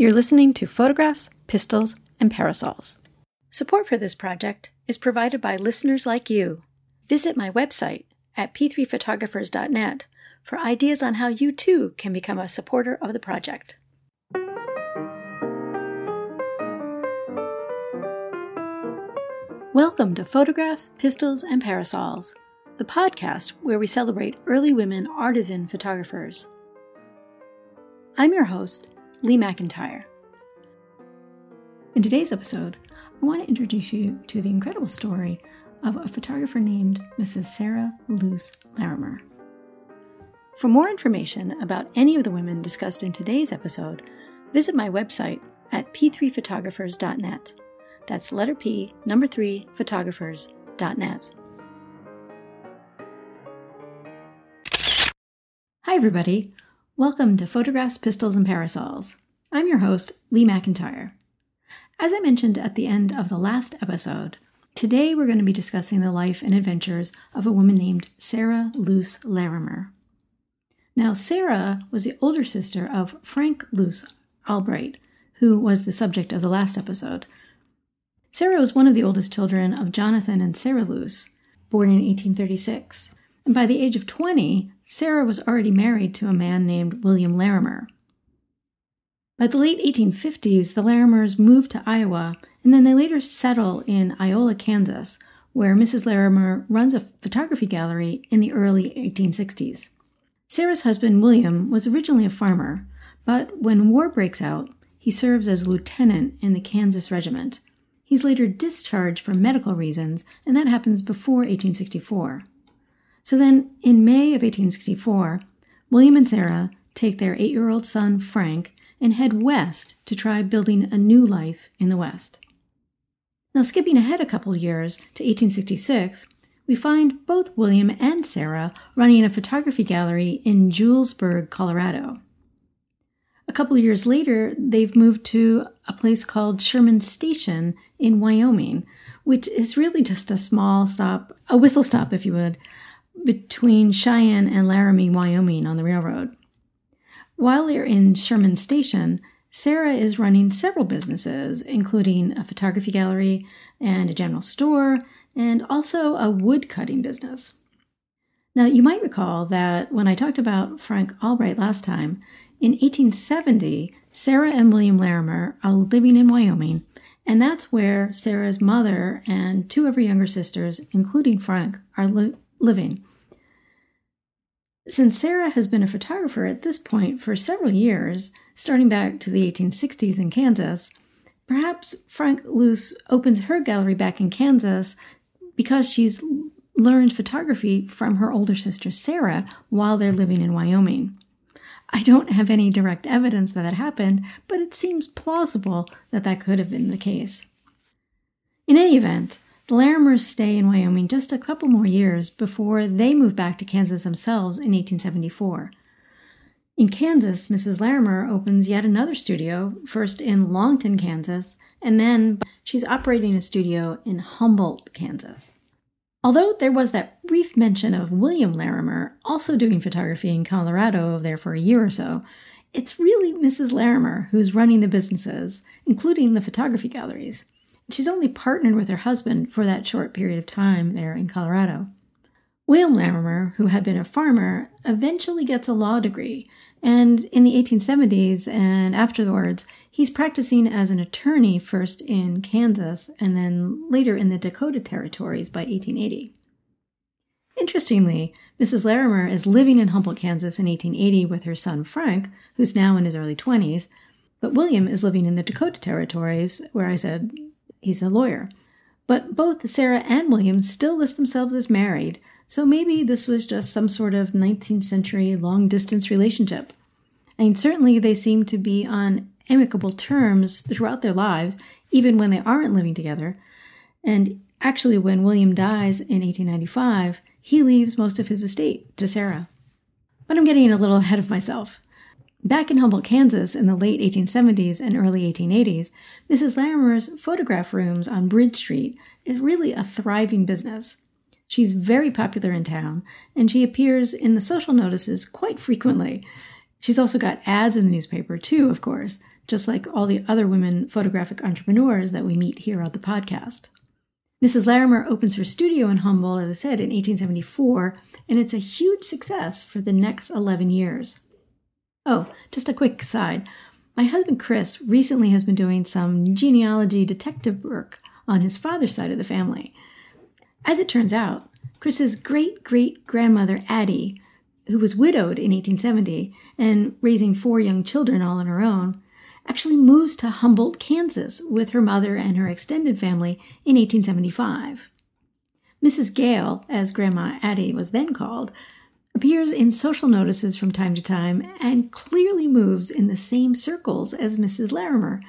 You're listening to Photographs, Pistols, and Parasols. Support for this project is provided by listeners like you. Visit my website at p3photographers.net for ideas on how you too can become a supporter of the project. Welcome to Photographs, Pistols, and Parasols, the podcast where we celebrate early women artisan photographers. I'm your host, Lee McIntyre. In today's episode, I want to introduce you to the incredible story of a photographer named Mrs. Sarah Luce Larimer. For more information about any of the women discussed in today's episode, visit my website at p3photographers.net. That's letter P, number 3, photographers.net. Hi, everybody. Welcome to Photographs, Pistols, and Parasols. I'm your host, Lee McIntyre. As I mentioned at the end of the last episode, today we're going to be discussing the life and adventures of a woman named Sarah Luce Larimer. Now, Sarah was the older sister of Frank Luce Albright, who was the subject of the last episode. Sarah was one of the oldest children of Jonathan and Sarah Luce, born in 1836. And by the age of 20, Sarah was already married to a man named William Larimer. By the late 1850s, the Larimers moved to Iowa, and then they later settle in Iola, Kansas, where Mrs. Larimer runs a photography gallery in the early 1860s. Sarah's husband, William, was originally a farmer, but when war breaks out, he serves as lieutenant in the Kansas Regiment. He's later discharged for medical reasons, and that happens before 1864. So then, in May of 1864, William and Sarah take their eight year old son, Frank, and head west to try building a new life in the West. Now, skipping ahead a couple years to 1866, we find both William and Sarah running a photography gallery in Julesburg, Colorado. A couple years later, they've moved to a place called Sherman Station in Wyoming, which is really just a small stop, a whistle stop, if you would, between Cheyenne and Laramie, Wyoming on the railroad. While they're in Sherman Station, Sarah is running several businesses, including a photography gallery and a general store, and also a wood cutting business. Now, you might recall that when I talked about Frank Albright last time, in 1870, Sarah and William Larimer are living in Wyoming, and that's where Sarah's mother and two of her younger sisters, including Frank, are li- living. Since Sarah has been a photographer at this point for several years, starting back to the 1860s in Kansas, perhaps Frank Luce opens her gallery back in Kansas because she's learned photography from her older sister Sarah while they're living in Wyoming. I don't have any direct evidence that that happened, but it seems plausible that that could have been the case. In any event, the Larimers stay in Wyoming just a couple more years before they move back to Kansas themselves in 1874. In Kansas, Mrs. Larimer opens yet another studio, first in Longton, Kansas, and then she's operating a studio in Humboldt, Kansas. Although there was that brief mention of William Larimer also doing photography in Colorado there for a year or so, it's really Mrs. Larimer who's running the businesses, including the photography galleries. She's only partnered with her husband for that short period of time there in Colorado. William Larimer, who had been a farmer, eventually gets a law degree, and in the 1870s and afterwards, he's practicing as an attorney first in Kansas and then later in the Dakota Territories by 1880. Interestingly, Mrs. Larimer is living in Humboldt, Kansas in 1880 with her son Frank, who's now in his early 20s, but William is living in the Dakota Territories, where I said he's a lawyer. But both Sarah and William still list themselves as married, so maybe this was just some sort of 19th century long distance relationship. I mean, certainly they seem to be on amicable terms throughout their lives, even when they aren't living together. And actually, when William dies in 1895, he leaves most of his estate to Sarah. But I'm getting a little ahead of myself. Back in Humboldt, Kansas, in the late 1870s and early 1880s, Mrs. Larimer's photograph rooms on Bridge Street is really a thriving business. She's very popular in town, and she appears in the social notices quite frequently. She's also got ads in the newspaper, too, of course, just like all the other women photographic entrepreneurs that we meet here on the podcast. Mrs. Larimer opens her studio in Humboldt, as I said, in 1874, and it's a huge success for the next 11 years. Oh, just a quick aside. My husband Chris recently has been doing some genealogy detective work on his father's side of the family. As it turns out, Chris's great great grandmother Addie, who was widowed in 1870 and raising four young children all on her own, actually moves to Humboldt, Kansas with her mother and her extended family in 1875. Mrs. Gale, as Grandma Addie was then called, appears in social notices from time to time and clearly moves in the same circles as Mrs. Larimer.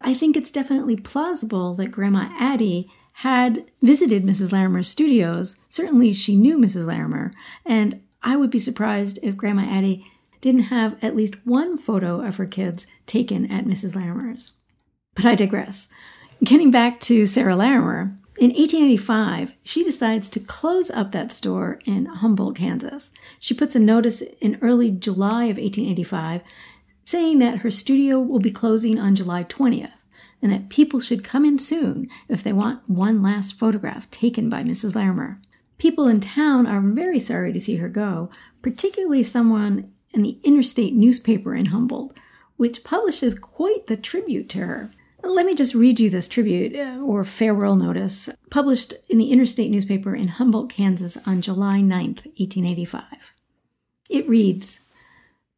I think it's definitely plausible that Grandma Addie had visited Mrs. Larimer's studios. Certainly, she knew Mrs. Larimer, and I would be surprised if Grandma Addie didn't have at least one photo of her kids taken at Mrs. Larimer's. But I digress. Getting back to Sarah Larimer, in 1885, she decides to close up that store in Humboldt, Kansas. She puts a notice in early July of 1885 saying that her studio will be closing on July 20th and that people should come in soon if they want one last photograph taken by Mrs. Larimer. People in town are very sorry to see her go, particularly someone in the Interstate newspaper in Humboldt, which publishes quite the tribute to her. Let me just read you this tribute uh, or farewell notice published in the Interstate newspaper in Humboldt, Kansas on July 9th, 1885. It reads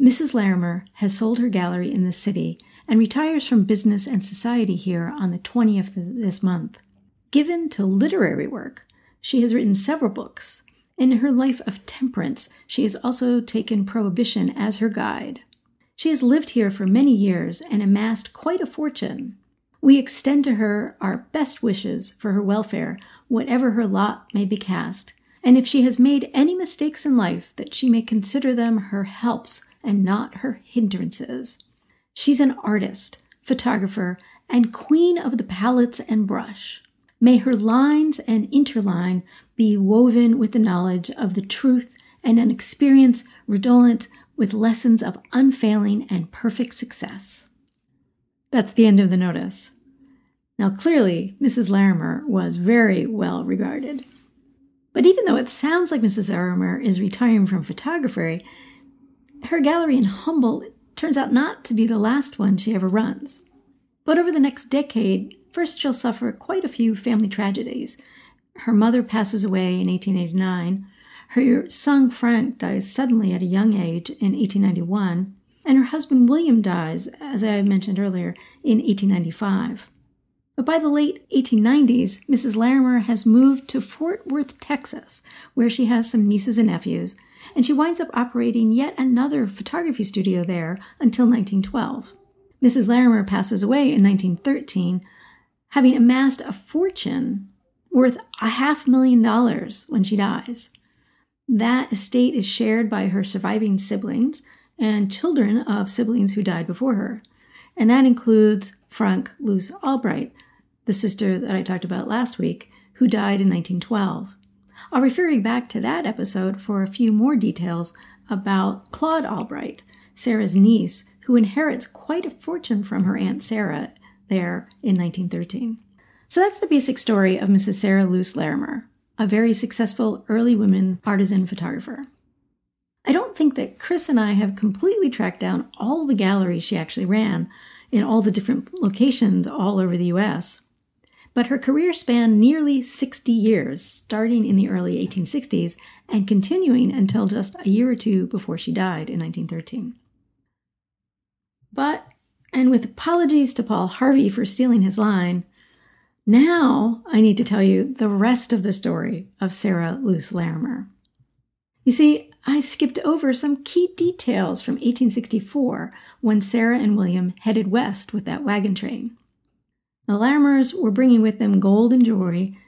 Mrs. Larimer has sold her gallery in the city and retires from business and society here on the 20th of this month. Given to literary work, she has written several books, in her life of temperance, she has also taken prohibition as her guide. She has lived here for many years and amassed quite a fortune. We extend to her our best wishes for her welfare, whatever her lot may be cast, and if she has made any mistakes in life, that she may consider them her helps and not her hindrances. She's an artist, photographer, and queen of the palettes and brush. May her lines and interline be woven with the knowledge of the truth and an experience redolent with lessons of unfailing and perfect success. That's the end of the notice. Now, clearly, Mrs. Larimer was very well regarded. But even though it sounds like Mrs. Larimer is retiring from photography, her gallery in Humboldt turns out not to be the last one she ever runs. But over the next decade, first she'll suffer quite a few family tragedies her mother passes away in 1889. Her son Frank dies suddenly at a young age in 1891. And her husband William dies, as I mentioned earlier, in 1895. But by the late 1890s, Mrs. Larimer has moved to Fort Worth, Texas, where she has some nieces and nephews, and she winds up operating yet another photography studio there until 1912. Mrs. Larimer passes away in 1913, having amassed a fortune worth a half million dollars when she dies. That estate is shared by her surviving siblings and children of siblings who died before her. And that includes Frank Luce Albright, the sister that I talked about last week, who died in 1912. I'll refer you back to that episode for a few more details about Claude Albright, Sarah's niece, who inherits quite a fortune from her Aunt Sarah there in 1913. So that's the basic story of Mrs. Sarah Luce Larimer, a very successful early women artisan photographer. I don't think that Chris and I have completely tracked down all the galleries she actually ran in all the different locations all over the US. But her career spanned nearly 60 years, starting in the early 1860s and continuing until just a year or two before she died in 1913. But, and with apologies to Paul Harvey for stealing his line, now I need to tell you the rest of the story of Sarah Luce Larimer. You see, I skipped over some key details from 1864 when Sarah and William headed west with that wagon train. The Larimers were bringing with them gold and jewelry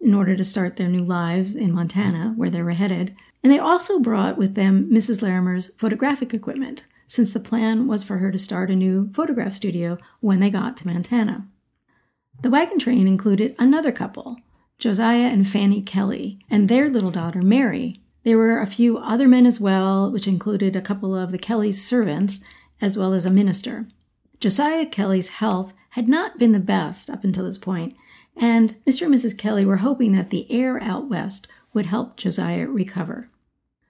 in order to start their new lives in Montana, where they were headed, and they also brought with them Mrs. Larimer's photographic equipment, since the plan was for her to start a new photograph studio when they got to Montana. The wagon train included another couple, Josiah and Fanny Kelly, and their little daughter, Mary. There were a few other men as well, which included a couple of the Kellys' servants, as well as a minister. Josiah Kelly's health had not been the best up until this point, and Mr. and Mrs. Kelly were hoping that the air out west would help Josiah recover.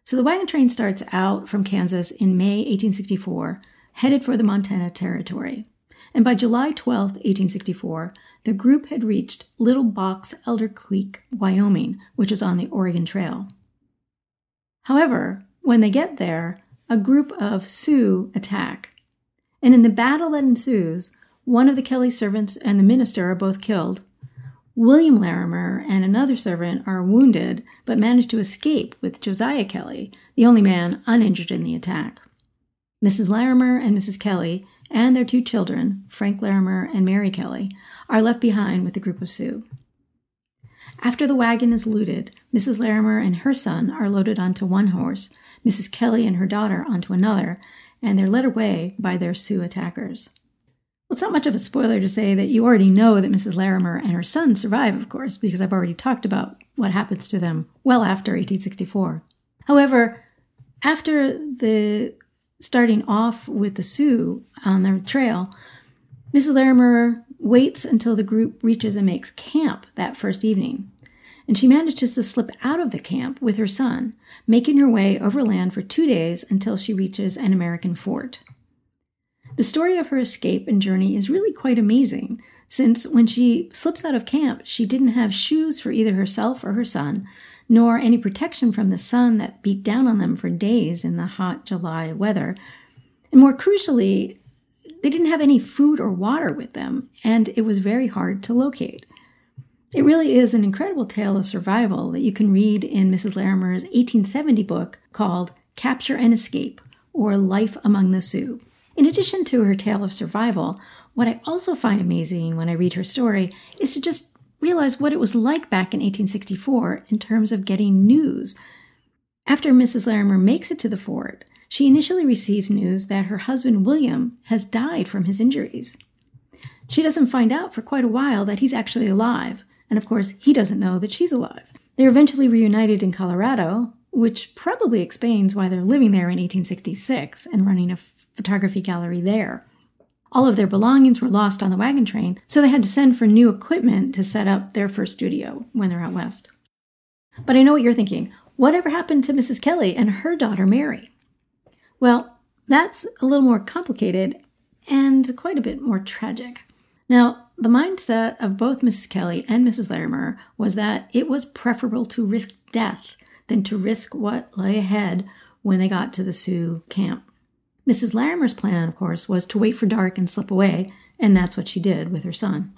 So the wagon train starts out from Kansas in May 1864, headed for the Montana Territory. And by July 12, 1864, the group had reached Little Box Elder Creek, Wyoming, which is on the Oregon Trail. However, when they get there, a group of Sioux attack. And in the battle that ensues, one of the Kelly servants and the minister are both killed, William Larimer and another servant are wounded but manage to escape with Josiah Kelly, the only man uninjured in the attack. Mrs. Larimer and Mrs. Kelly and their two children, Frank Larimer and Mary Kelly, are left behind with the group of Sioux. After the wagon is looted, Mrs. Larimer and her son are loaded onto one horse, Mrs. Kelly and her daughter onto another, and they're led away by their Sioux attackers. It's not much of a spoiler to say that you already know that Mrs. Larimer and her son survive, of course, because I've already talked about what happens to them well after 1864. However, after the starting off with the Sioux on their trail, Mrs. Larimer waits until the group reaches and makes camp that first evening. And she manages to slip out of the camp with her son, making her way overland for two days until she reaches an American fort. The story of her escape and journey is really quite amazing, since when she slips out of camp, she didn't have shoes for either herself or her son, nor any protection from the sun that beat down on them for days in the hot July weather. And more crucially, they didn't have any food or water with them, and it was very hard to locate. It really is an incredible tale of survival that you can read in Mrs. Larimer's 1870 book called Capture and Escape, or Life Among the Sioux. In addition to her tale of survival, what I also find amazing when I read her story is to just realize what it was like back in 1864 in terms of getting news. After Mrs. Larimer makes it to the fort, she initially receives news that her husband William has died from his injuries. She doesn't find out for quite a while that he's actually alive, and of course, he doesn't know that she's alive. They're eventually reunited in Colorado, which probably explains why they're living there in 1866 and running a photography gallery there. All of their belongings were lost on the wagon train, so they had to send for new equipment to set up their first studio when they're out west. But I know what you're thinking. Whatever happened to Mrs. Kelly and her daughter Mary? Well, that's a little more complicated and quite a bit more tragic. Now, the mindset of both Mrs. Kelly and Mrs. Larimer was that it was preferable to risk death than to risk what lay ahead when they got to the Sioux camp. Mrs. Larimer's plan, of course, was to wait for dark and slip away, and that's what she did with her son.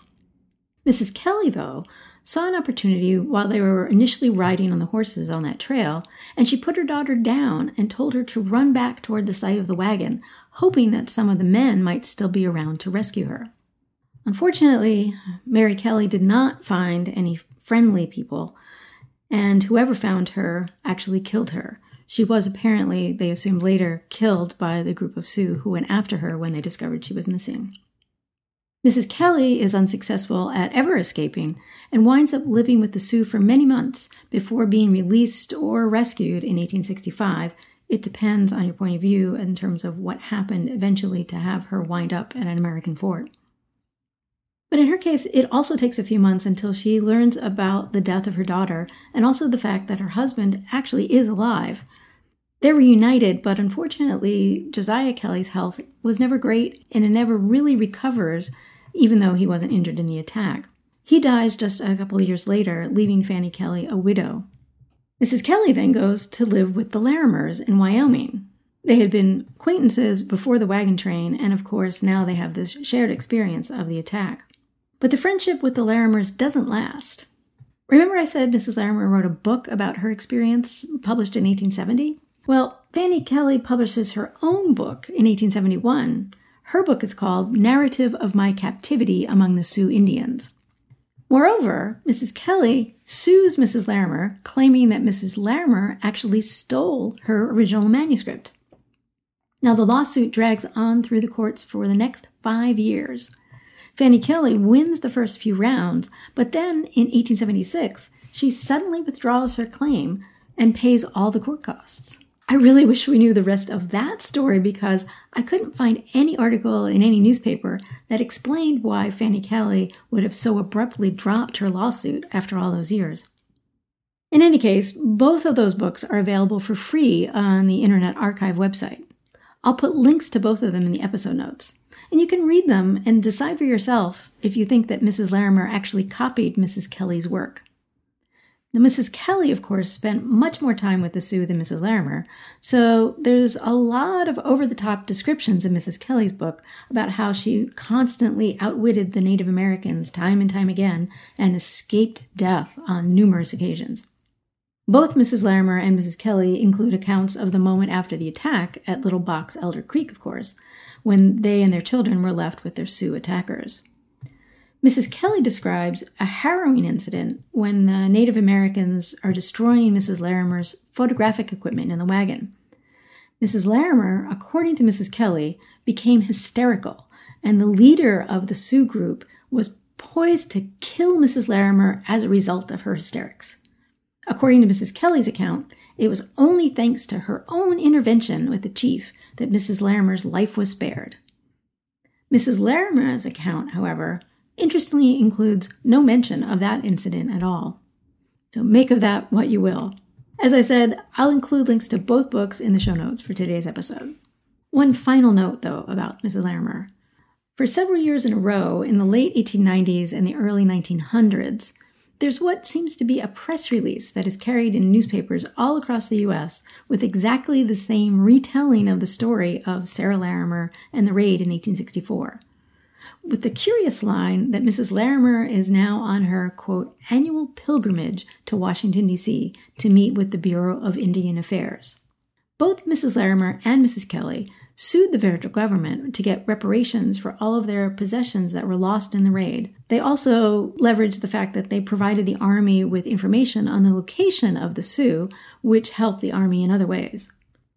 Mrs. Kelly, though, saw an opportunity while they were initially riding on the horses on that trail, and she put her daughter down and told her to run back toward the site of the wagon, hoping that some of the men might still be around to rescue her. Unfortunately, Mary Kelly did not find any friendly people, and whoever found her actually killed her. She was apparently, they assumed later, killed by the group of Sioux who went after her when they discovered she was missing. Mrs. Kelly is unsuccessful at ever escaping and winds up living with the Sioux for many months before being released or rescued in 1865. It depends on your point of view in terms of what happened eventually to have her wind up at an American fort. But in her case, it also takes a few months until she learns about the death of her daughter and also the fact that her husband actually is alive. They were reunited, but unfortunately, Josiah Kelly's health was never great and it never really recovers, even though he wasn't injured in the attack. He dies just a couple years later, leaving Fanny Kelly a widow. Mrs. Kelly then goes to live with the Larimers in Wyoming. They had been acquaintances before the wagon train, and of course, now they have this shared experience of the attack. But the friendship with the Larimers doesn't last. Remember, I said Mrs. Larimer wrote a book about her experience published in 1870? Well, Fanny Kelly publishes her own book in 1871. Her book is called Narrative of My Captivity Among the Sioux Indians. Moreover, Mrs. Kelly sues Mrs. Larimer, claiming that Mrs. Larimer actually stole her original manuscript. Now, the lawsuit drags on through the courts for the next five years. Fanny Kelly wins the first few rounds, but then in 1876, she suddenly withdraws her claim and pays all the court costs. I really wish we knew the rest of that story because I couldn't find any article in any newspaper that explained why Fanny Kelly would have so abruptly dropped her lawsuit after all those years. In any case, both of those books are available for free on the Internet Archive website. I'll put links to both of them in the episode notes. And you can read them and decide for yourself if you think that Mrs. Larimer actually copied Mrs. Kelly's work. Now, Mrs. Kelly, of course, spent much more time with the Sioux than Mrs. Larimer, so there's a lot of over the top descriptions in Mrs. Kelly's book about how she constantly outwitted the Native Americans time and time again and escaped death on numerous occasions. Both Mrs. Larimer and Mrs. Kelly include accounts of the moment after the attack at Little Box Elder Creek, of course, when they and their children were left with their Sioux attackers. Mrs. Kelly describes a harrowing incident when the Native Americans are destroying Mrs. Larimer's photographic equipment in the wagon. Mrs. Larimer, according to Mrs. Kelly, became hysterical, and the leader of the Sioux group was poised to kill Mrs. Larimer as a result of her hysterics. According to Mrs. Kelly's account, it was only thanks to her own intervention with the chief that Mrs. Larimer's life was spared. Mrs. Larimer's account, however, interestingly includes no mention of that incident at all. So make of that what you will. As I said, I'll include links to both books in the show notes for today's episode. One final note, though, about Mrs. Larimer. For several years in a row, in the late 1890s and the early 1900s, there's what seems to be a press release that is carried in newspapers all across the US with exactly the same retelling of the story of Sarah Larimer and the raid in 1864. With the curious line that Mrs. Larimer is now on her, quote, annual pilgrimage to Washington, D.C. to meet with the Bureau of Indian Affairs. Both Mrs. Larimer and Mrs. Kelly sued the federal government to get reparations for all of their possessions that were lost in the raid. They also leveraged the fact that they provided the Army with information on the location of the Sioux, which helped the Army in other ways.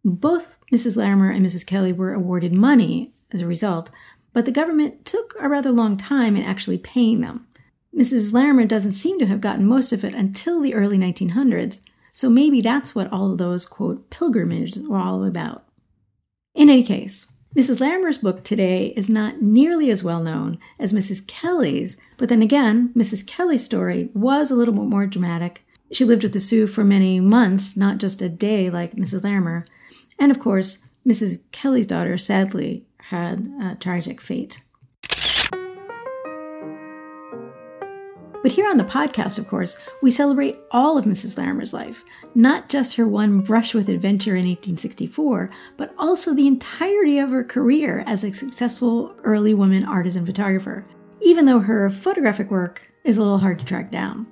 Both Mrs. Larimer and Mrs. Kelly were awarded money as a result, but the government took a rather long time in actually paying them. Mrs. Larimer doesn't seem to have gotten most of it until the early 1900s, so maybe that's what all of those, quote, pilgrimages were all about. In any case, Mrs. Larimer's book today is not nearly as well known as Mrs. Kelly's, but then again, Mrs. Kelly's story was a little bit more dramatic. She lived with the Sioux for many months, not just a day like Mrs. Larimer. And of course, Mrs. Kelly's daughter sadly had a tragic fate. But here on the podcast, of course, we celebrate all of Mrs. Larimer's life, not just her one brush with adventure in 1864, but also the entirety of her career as a successful early woman artisan photographer, even though her photographic work is a little hard to track down.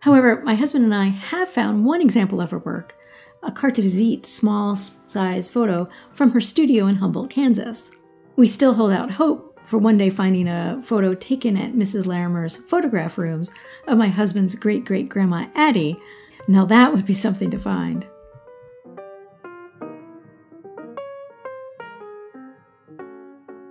However, my husband and I have found one example of her work, a carte de visite small size photo from her studio in Humboldt, Kansas. We still hold out hope for one day finding a photo taken at Mrs. Larimer's photograph rooms of my husband's great great grandma Addie. Now that would be something to find.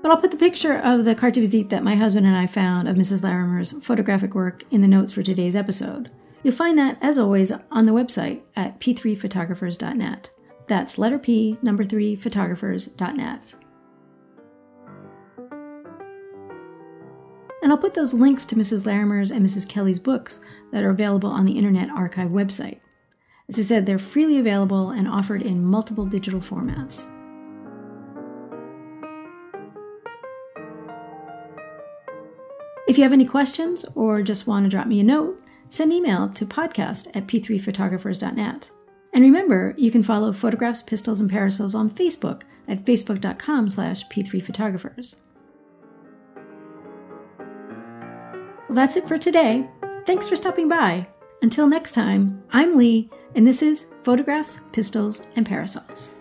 But I'll put the picture of the carte visite that my husband and I found of Mrs. Larimer's photographic work in the notes for today's episode. You'll find that, as always, on the website at p3photographers.net. That's letter P, number 3, photographers.net. And I'll put those links to Mrs. Larimer's and Mrs. Kelly's books that are available on the Internet Archive website. As I said, they're freely available and offered in multiple digital formats. If you have any questions or just want to drop me a note, send email to podcast at p3photographers.net. And remember, you can follow Photographs, Pistols, and Parasols on Facebook at facebook.com slash p3photographers. Well, that's it for today. Thanks for stopping by. Until next time, I'm Lee, and this is Photographs, Pistols, and Parasols.